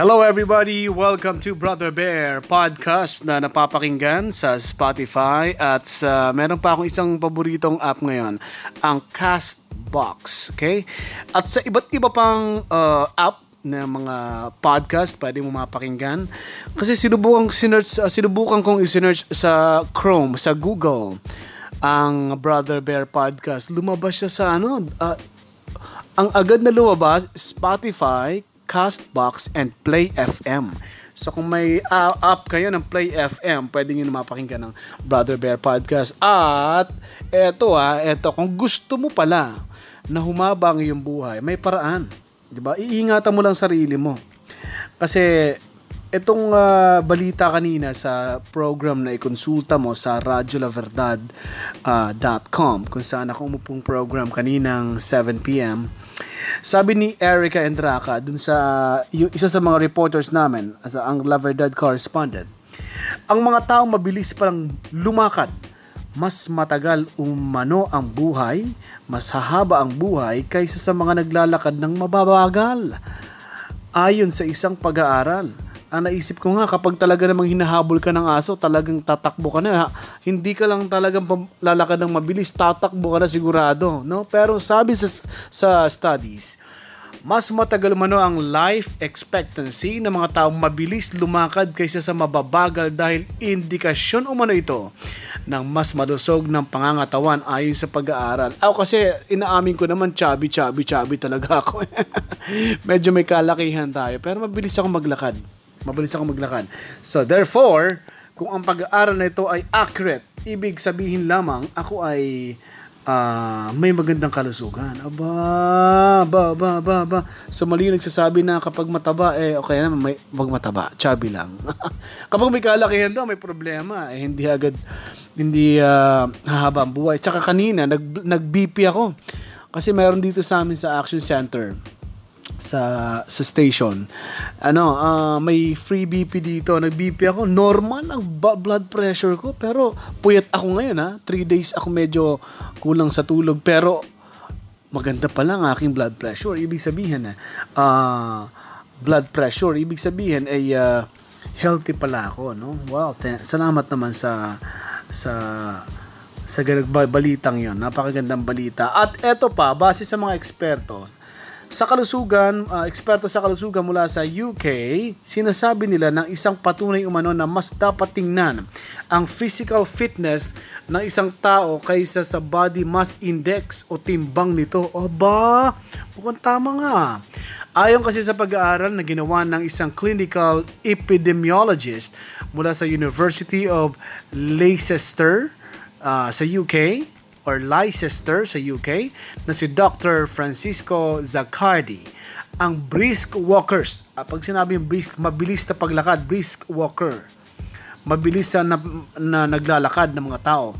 Hello everybody! Welcome to Brother Bear podcast na napapakinggan sa Spotify at sa meron pa akong isang paboritong app ngayon, ang Castbox. Okay? At sa iba't iba pang uh, app na mga podcast pwede mo mapakinggan kasi sinubukan sinearch uh, sinubukan kong i-search sa Chrome sa Google ang Brother Bear podcast lumabas siya sa ano uh, ang agad na lumabas Spotify Castbox, and Play FM. So kung may uh, app kayo ng Play FM, pwede nyo mapakinggan ng Brother Bear Podcast. At eto ah, eto, kung gusto mo pala na humaba ang iyong buhay, may paraan. Di ba? Iingatan mo lang sarili mo. Kasi itong uh, balita kanina sa program na ikonsulta mo sa radiolaverdad.com uh, kung saan ako umupong program kaninang 7pm sabi ni Erica Endraca dun sa yung isa sa mga reporters namin as ang Laverdad correspondent ang mga tao mabilis parang lumakad mas matagal umano ang buhay, mas hahaba ang buhay kaysa sa mga naglalakad ng mababagal. Ayon sa isang pag-aaral, ang naisip ko nga kapag talaga namang hinahabol ka ng aso, talagang tatakbo ka na. Hindi ka lang talagang lalakad ng mabilis, tatakbo ka na sigurado, no? Pero sabi sa sa studies, mas matagal mano ang life expectancy ng mga taong mabilis lumakad kaysa sa mababagal dahil indikasyon umano ito ng mas madusog ng pangangatawan ayon sa pag-aaral. Ako kasi inaamin ko naman chubby, chubby, chubby talaga ako. Medyo may kalakihan tayo pero mabilis ako maglakad. Mabilis ako maglakad. So therefore, kung ang pag-aaral na ito ay accurate, ibig sabihin lamang ako ay uh, may magandang kalusugan. Aba, ba, ba, ba, ba. So mali nagsasabi na kapag mataba, eh okay na, may, wag mataba, chubby lang. kapag may kalakihan daw, may problema. Eh, hindi agad, hindi uh, hahaba ang buhay. Tsaka kanina, nag, nag-BP ako. Kasi meron dito sa amin sa Action Center sa sa station. Ano, uh, may free BP dito. Nag-BP ako. Normal ang blood pressure ko. Pero puyat ako ngayon ha. 3 days ako medyo kulang sa tulog. Pero maganda pa lang aking blood pressure. Ibig sabihin na uh, blood pressure. Ibig sabihin ay uh, healthy pala ako. No? Wow. T- salamat naman sa sa sa balitang yon napakagandang balita at eto pa base sa mga ekspertos sa kalusugan, uh, eksperto sa kalusugan mula sa UK, sinasabi nila ng isang patunay umano na mas dapat tingnan ang physical fitness ng isang tao kaysa sa body mass index o timbang nito. Aba, mukhang tama nga. Ayon kasi sa pag-aaral na ginawa ng isang clinical epidemiologist mula sa University of Leicester uh, sa UK, or Leicester sa UK na si Dr. Francisco Zaccardi. Ang brisk walkers, ah, pag sinabing brisk, mabilis na paglakad, brisk walker. Mabilis na, na naglalakad ng mga tao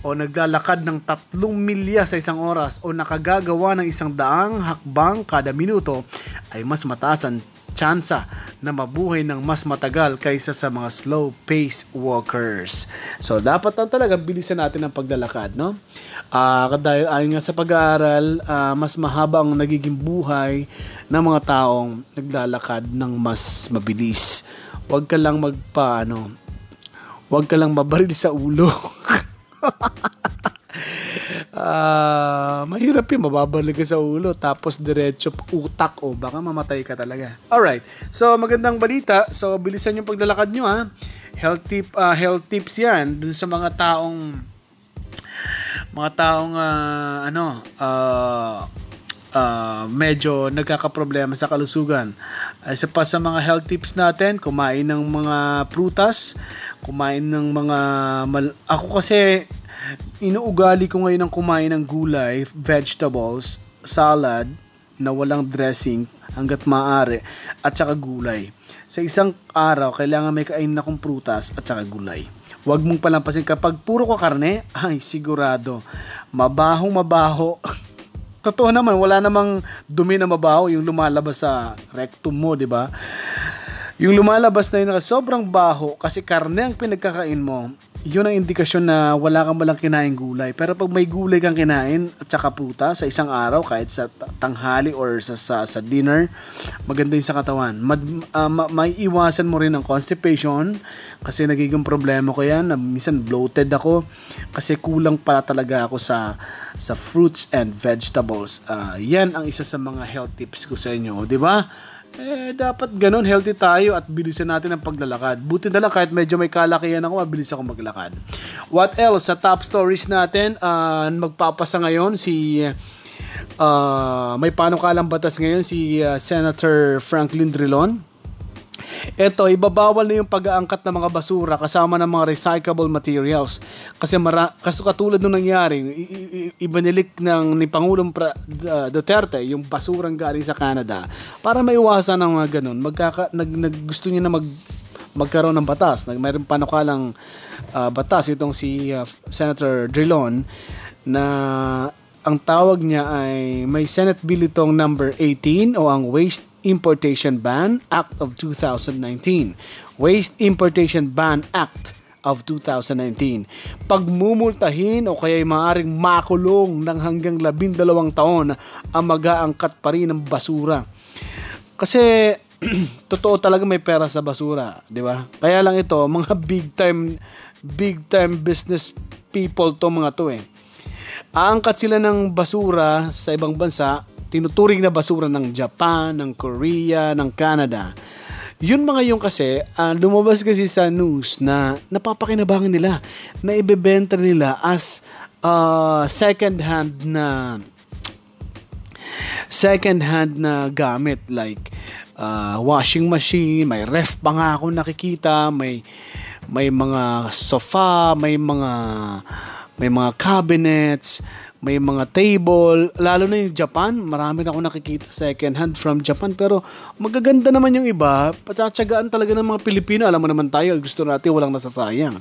o naglalakad ng tatlong milya sa isang oras o nakagagawa ng isang daang hakbang kada minuto ay mas mataas ang tsansa na mabuhay ng mas matagal kaysa sa mga slow pace walkers. So dapat lang talaga bilisan natin ang paglalakad, no? Uh, dahil ayon nga sa pag-aaral, uh, mas mahaba ang nagiging buhay ng mga taong naglalakad ng mas mabilis. Huwag ka lang magpa ano, huwag ka lang mabaril sa ulo. uh, mahirap yun, mababalik sa ulo, tapos diretso utak, o oh, baka mamatay ka talaga. Alright, so magandang balita, so bilisan yung paglalakad nyo ha. Health, tip, uh, health tips yan, dun sa mga taong, mga taong, uh, ano, uh, uh, medyo nagkakaproblema sa kalusugan. Isa pa sa mga health tips natin, kumain ng mga prutas, kumain ng mga mal- ako kasi inuugali ko ngayon ang kumain ng gulay, vegetables, salad na walang dressing hanggat maaari at saka gulay. Sa isang araw, kailangan may kain na kong prutas at saka gulay. Huwag mong palampasin kapag puro ka karne, ay sigurado, mabahong mabaho. Totoo naman, wala namang dumi na mabaho yung lumalabas sa rectum mo, di ba? Yung lumalabas na yun na sobrang baho kasi karne ang pinagkakain mo, yun ang indikasyon na wala kang malang kinain gulay. Pero pag may gulay kang kinain at saka puta sa isang araw, kahit sa tanghali or sa, sa, sa dinner, maganda yun sa katawan. Mad, uh, ma, may iwasan mo rin ang constipation kasi nagiging problema ko yan. Minsan bloated ako kasi kulang pa talaga ako sa sa fruits and vegetables. Uh, yan ang isa sa mga health tips ko sa inyo, di ba? Eh, dapat ganun, healthy tayo at bilisan natin ang paglalakad. Buti na lang kahit medyo may kalakihan ako, mabilis ako maglakad. What else? Sa top stories natin, uh, magpapasa ngayon si uh, may panukalang batas ngayon si uh, Senator Franklin Drilon ito, ibabawal na yung pag-aangkat ng mga basura kasama ng mga recyclable materials. Kasi mara, kaso katulad nung nangyari, ibanilik ng ni Pangulong pra, Duterte yung basurang galing sa Canada para maiwasan ng mga ganun. Magkaka, nag, nag, gusto niya na mag magkaroon ng batas. Nag, mayroon panukalang uh, batas itong si uh, Senator Drilon na ang tawag niya ay may Senate Bill itong number 18 o ang Waste Importation Ban Act of 2019. Waste Importation Ban Act of 2019. Pagmumultahin o kaya maaaring makulong ng hanggang labindalawang taon ang mag-aangkat pa rin ng basura. Kasi totoo talaga may pera sa basura, di ba? Kaya lang ito, mga big time big time business people to mga to eh Aangkat sila ng basura sa ibang bansa, tinuturing na basura ng Japan, ng Korea, ng Canada. Yun mga yung kasi, uh, lumabas kasi sa news na napapakinabangan nila na ibebenta nila as uh, second hand na second hand na gamit like uh, washing machine, may ref pa nga ako nakikita, may may mga sofa, may mga may mga cabinets, may mga table, lalo na yung Japan, marami na ako nakikita second hand from Japan, pero magaganda naman yung iba, patsatsagaan talaga ng mga Pilipino, alam mo naman tayo, gusto natin walang nasasayang.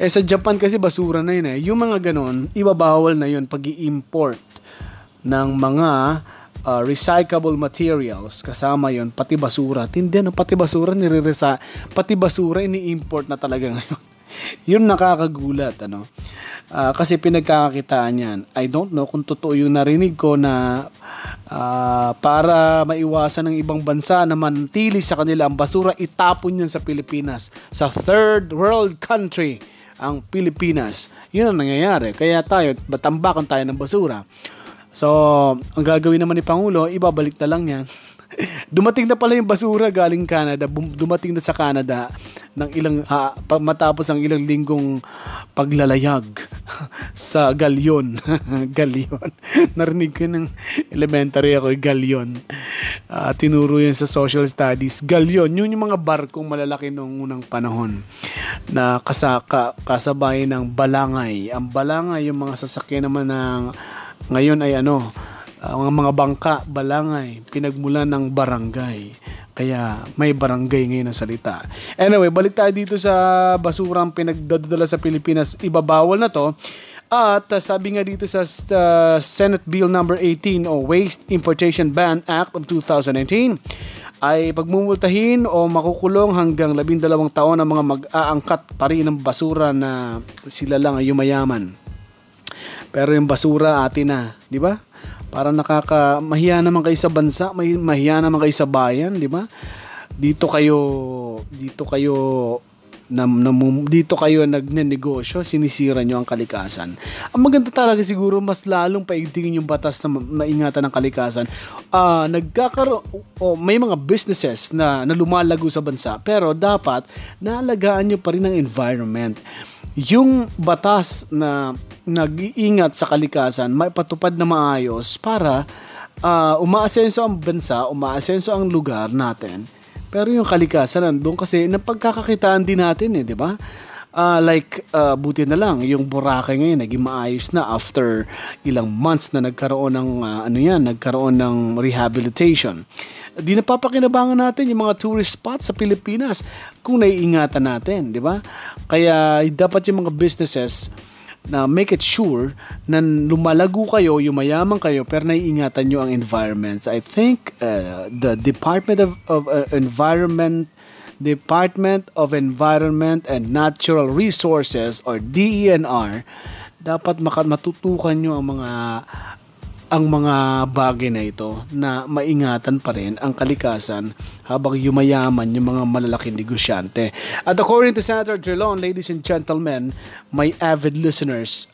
Eh sa Japan kasi basura na yun eh, yung mga ganon, ibabawal na yun pag i-import ng mga uh, recyclable materials. Kasama yon pati basura. Tindi ano pati basura nire-resa pati basura ini-import na talaga ngayon. Yun nakakagulat ano uh, kasi pinagkakakitaan yan. I don't know kung totoo yung narinig ko na uh, para maiwasan ng ibang bansa na manatili sa kanila ang basura itapon yan sa Pilipinas. Sa third world country ang Pilipinas. Yun ang nangyayari. Kaya tayo batambakan tayo ng basura. So ang gagawin naman ni Pangulo ibabalik na lang yan Dumating na pala yung basura galing Canada, dumating na sa Canada ng ilang ha, matapos ang ilang linggong paglalayag sa galyon. galyon. Narinig ko ng elementary ako, galyon. Uh, tinuro yan sa social studies. Galyon, yun yung mga barkong malalaki noong unang panahon na kasaka, kasabay ng balangay. Ang balangay, yung mga sasakyan naman ng ngayon ay ano, ang mga bangka, balangay, pinagmulan ng barangay. Kaya may barangay ngayon ang salita. Anyway, balik tayo dito sa basurang pinagdadala sa Pilipinas. Ibabawal na to. At uh, sabi nga dito sa uh, Senate Bill number 18 o Waste Importation Ban Act of 2019 ay pagmumultahin o makukulong hanggang 12 taon ang mga mag-aangkat pa rin ng basura na sila lang ay yumayaman. Pero yung basura atin na, di ba? Para nakaka mahiya naman kayo sa bansa, may mahiya naman kayo sa bayan, di ba? Dito kayo dito kayo na, na dito kayo nagnenegosyo, sinisira nyo ang kalikasan. Ang maganda talaga siguro mas lalong paigtingin yung batas na maingatan ng kalikasan. Uh, nagkakaroon oh, may mga businesses na, na lumalago sa bansa pero dapat naalagaan nyo pa rin ang environment. Yung batas na nag-iingat sa kalikasan, maipatupad na maayos para uh, umaasenso ang bansa, umaasenso ang lugar natin. Pero yung kalikasan nandun kasi napagkakakitaan din natin eh, di ba? Uh, like, uh, buti na lang, yung Boracay ngayon naging maayos na after ilang months na nagkaroon ng, uh, ano yan, nagkaroon ng rehabilitation. Di napapakinabangan natin yung mga tourist spots sa Pilipinas kung naiingatan natin, di ba? Kaya dapat yung mga businesses, na make it sure na lumalago kayo, yumayaman kayo, pero naiingatan nyo ang environments. I think uh, the Department of, of uh, Environment Department of Environment and Natural Resources or DENR, dapat matutukan nyo ang mga ang mga bagay na ito na maingatan pa rin ang kalikasan habang yumayaman yung mga malalaking negosyante. At according to Senator Drilon, ladies and gentlemen, my avid listeners,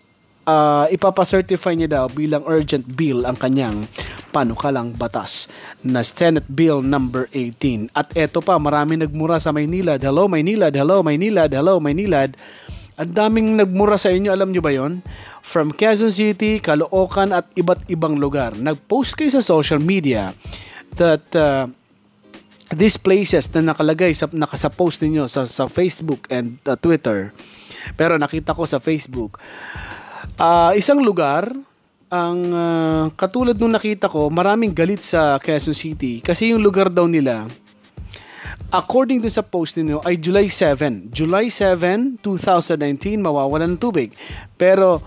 uh, ipapacertify niya daw bilang urgent bill ang kanyang panukalang batas na Senate Bill number 18. At eto pa, marami nagmura sa Maynila. Hello Maynila, hello Maynila, hello Maynila. Ang daming nagmura sa inyo, alam nyo ba yon? From Quezon City, Caloocan at iba't ibang lugar. Nag-post kayo sa social media that uh, these places na nakalagay sa nakasa post ninyo sa sa Facebook and uh, Twitter. Pero nakita ko sa Facebook. Uh, isang lugar ang uh, katulad nung nakita ko, maraming galit sa Quezon City kasi yung lugar daw nila according to sa post ninyo, ay July 7. July 7, 2019, mawawalan ng tubig. Pero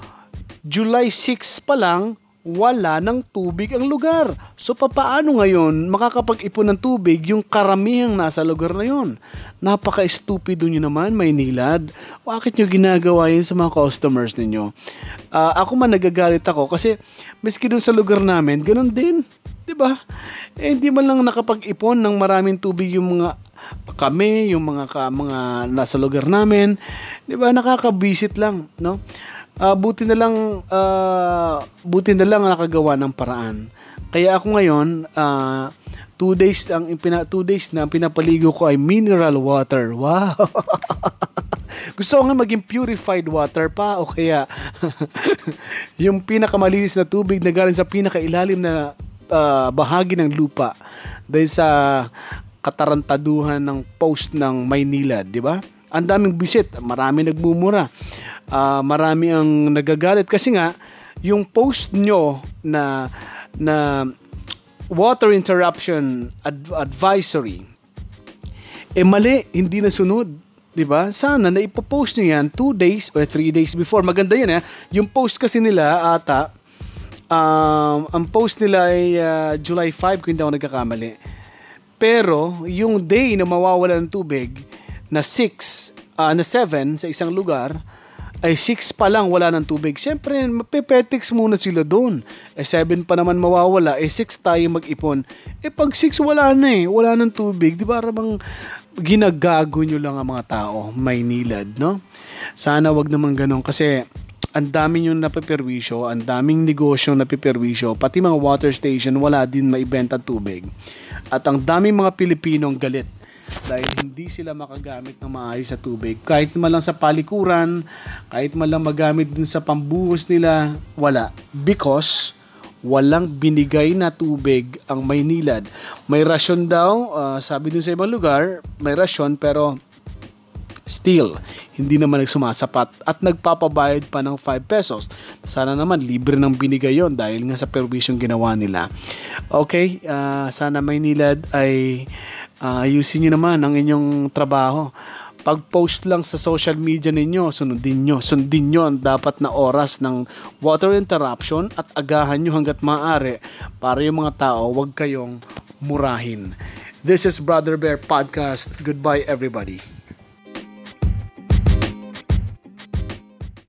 July 6 pa lang, wala ng tubig ang lugar. So papaano ngayon makakapag-ipon ng tubig yung karamihang nasa lugar na yon? Napaka-stupido nyo naman, Maynilad. Bakit nyo ginagawa yun sa mga customers ninyo? Uh, ako man nagagalit ako kasi miski dun sa lugar namin, ganun din. 'di ba? Eh, hindi man lang nakapag-ipon ng maraming tubig yung mga kami, yung mga ka, mga nasa lugar namin, 'di ba? Nakaka-visit lang, no? Uh, buti na lang uh, buti na lang nakagawa ng paraan. Kaya ako ngayon, uh, two days ang pina, two days na pinapaligo ko ay mineral water. Wow. Gusto ko nga maging purified water pa o kaya yung pinakamalinis na tubig na galing sa pinakailalim na uh, bahagi ng lupa dahil sa katarantaduhan ng post ng Maynila, di ba? Ang daming visit, marami nagmumura. Uh, marami ang nagagalit kasi nga yung post nyo na na water interruption ad- advisory eh mali, hindi na sunod. 'di ba? Sana na ipo-post niyo 'yan 2 days or 3 days before. Maganda 'yun eh. Yung post kasi nila ata um, ang post nila ay uh, July 5 kung hindi ako nagkakamali. Pero, yung day na mawawala ng tubig, na 6, uh, ah, na 7 sa isang lugar, ay 6 pa lang wala ng tubig. Siyempre, mapipetix muna sila doon. Eh 7 pa naman mawawala, eh 6 tayo mag-ipon. Eh pag 6 wala na eh, wala ng tubig. Di ba bang ginagago nyo lang ang mga tao, may nilad, no? Sana wag naman ganun kasi ang dami yung napiperwisyo, ang daming negosyo napiperwisyo, pati mga water station wala din maibenta tubig. At ang daming mga Pilipinong galit dahil hindi sila makagamit ng maayos sa tubig. Kahit man lang sa palikuran, kahit man lang magamit dun sa pambuhos nila, wala. Because walang binigay na tubig ang Maynilad. May rasyon daw, uh, sabi dun sa ibang lugar, may rasyon pero Still, hindi naman nagsumasapat at nagpapabayad pa ng 5 pesos. Sana naman libre ng binigay yon dahil nga sa perwisyong ginawa nila. Okay, uh, sana may nilad ay uh, ayusin nyo naman ang inyong trabaho pag-post lang sa social media ninyo, sunodin nyo. Sundin nyo ang dapat na oras ng water interruption at agahan nyo hanggat maaari para yung mga tao wag kayong murahin. This is Brother Bear Podcast. Goodbye everybody.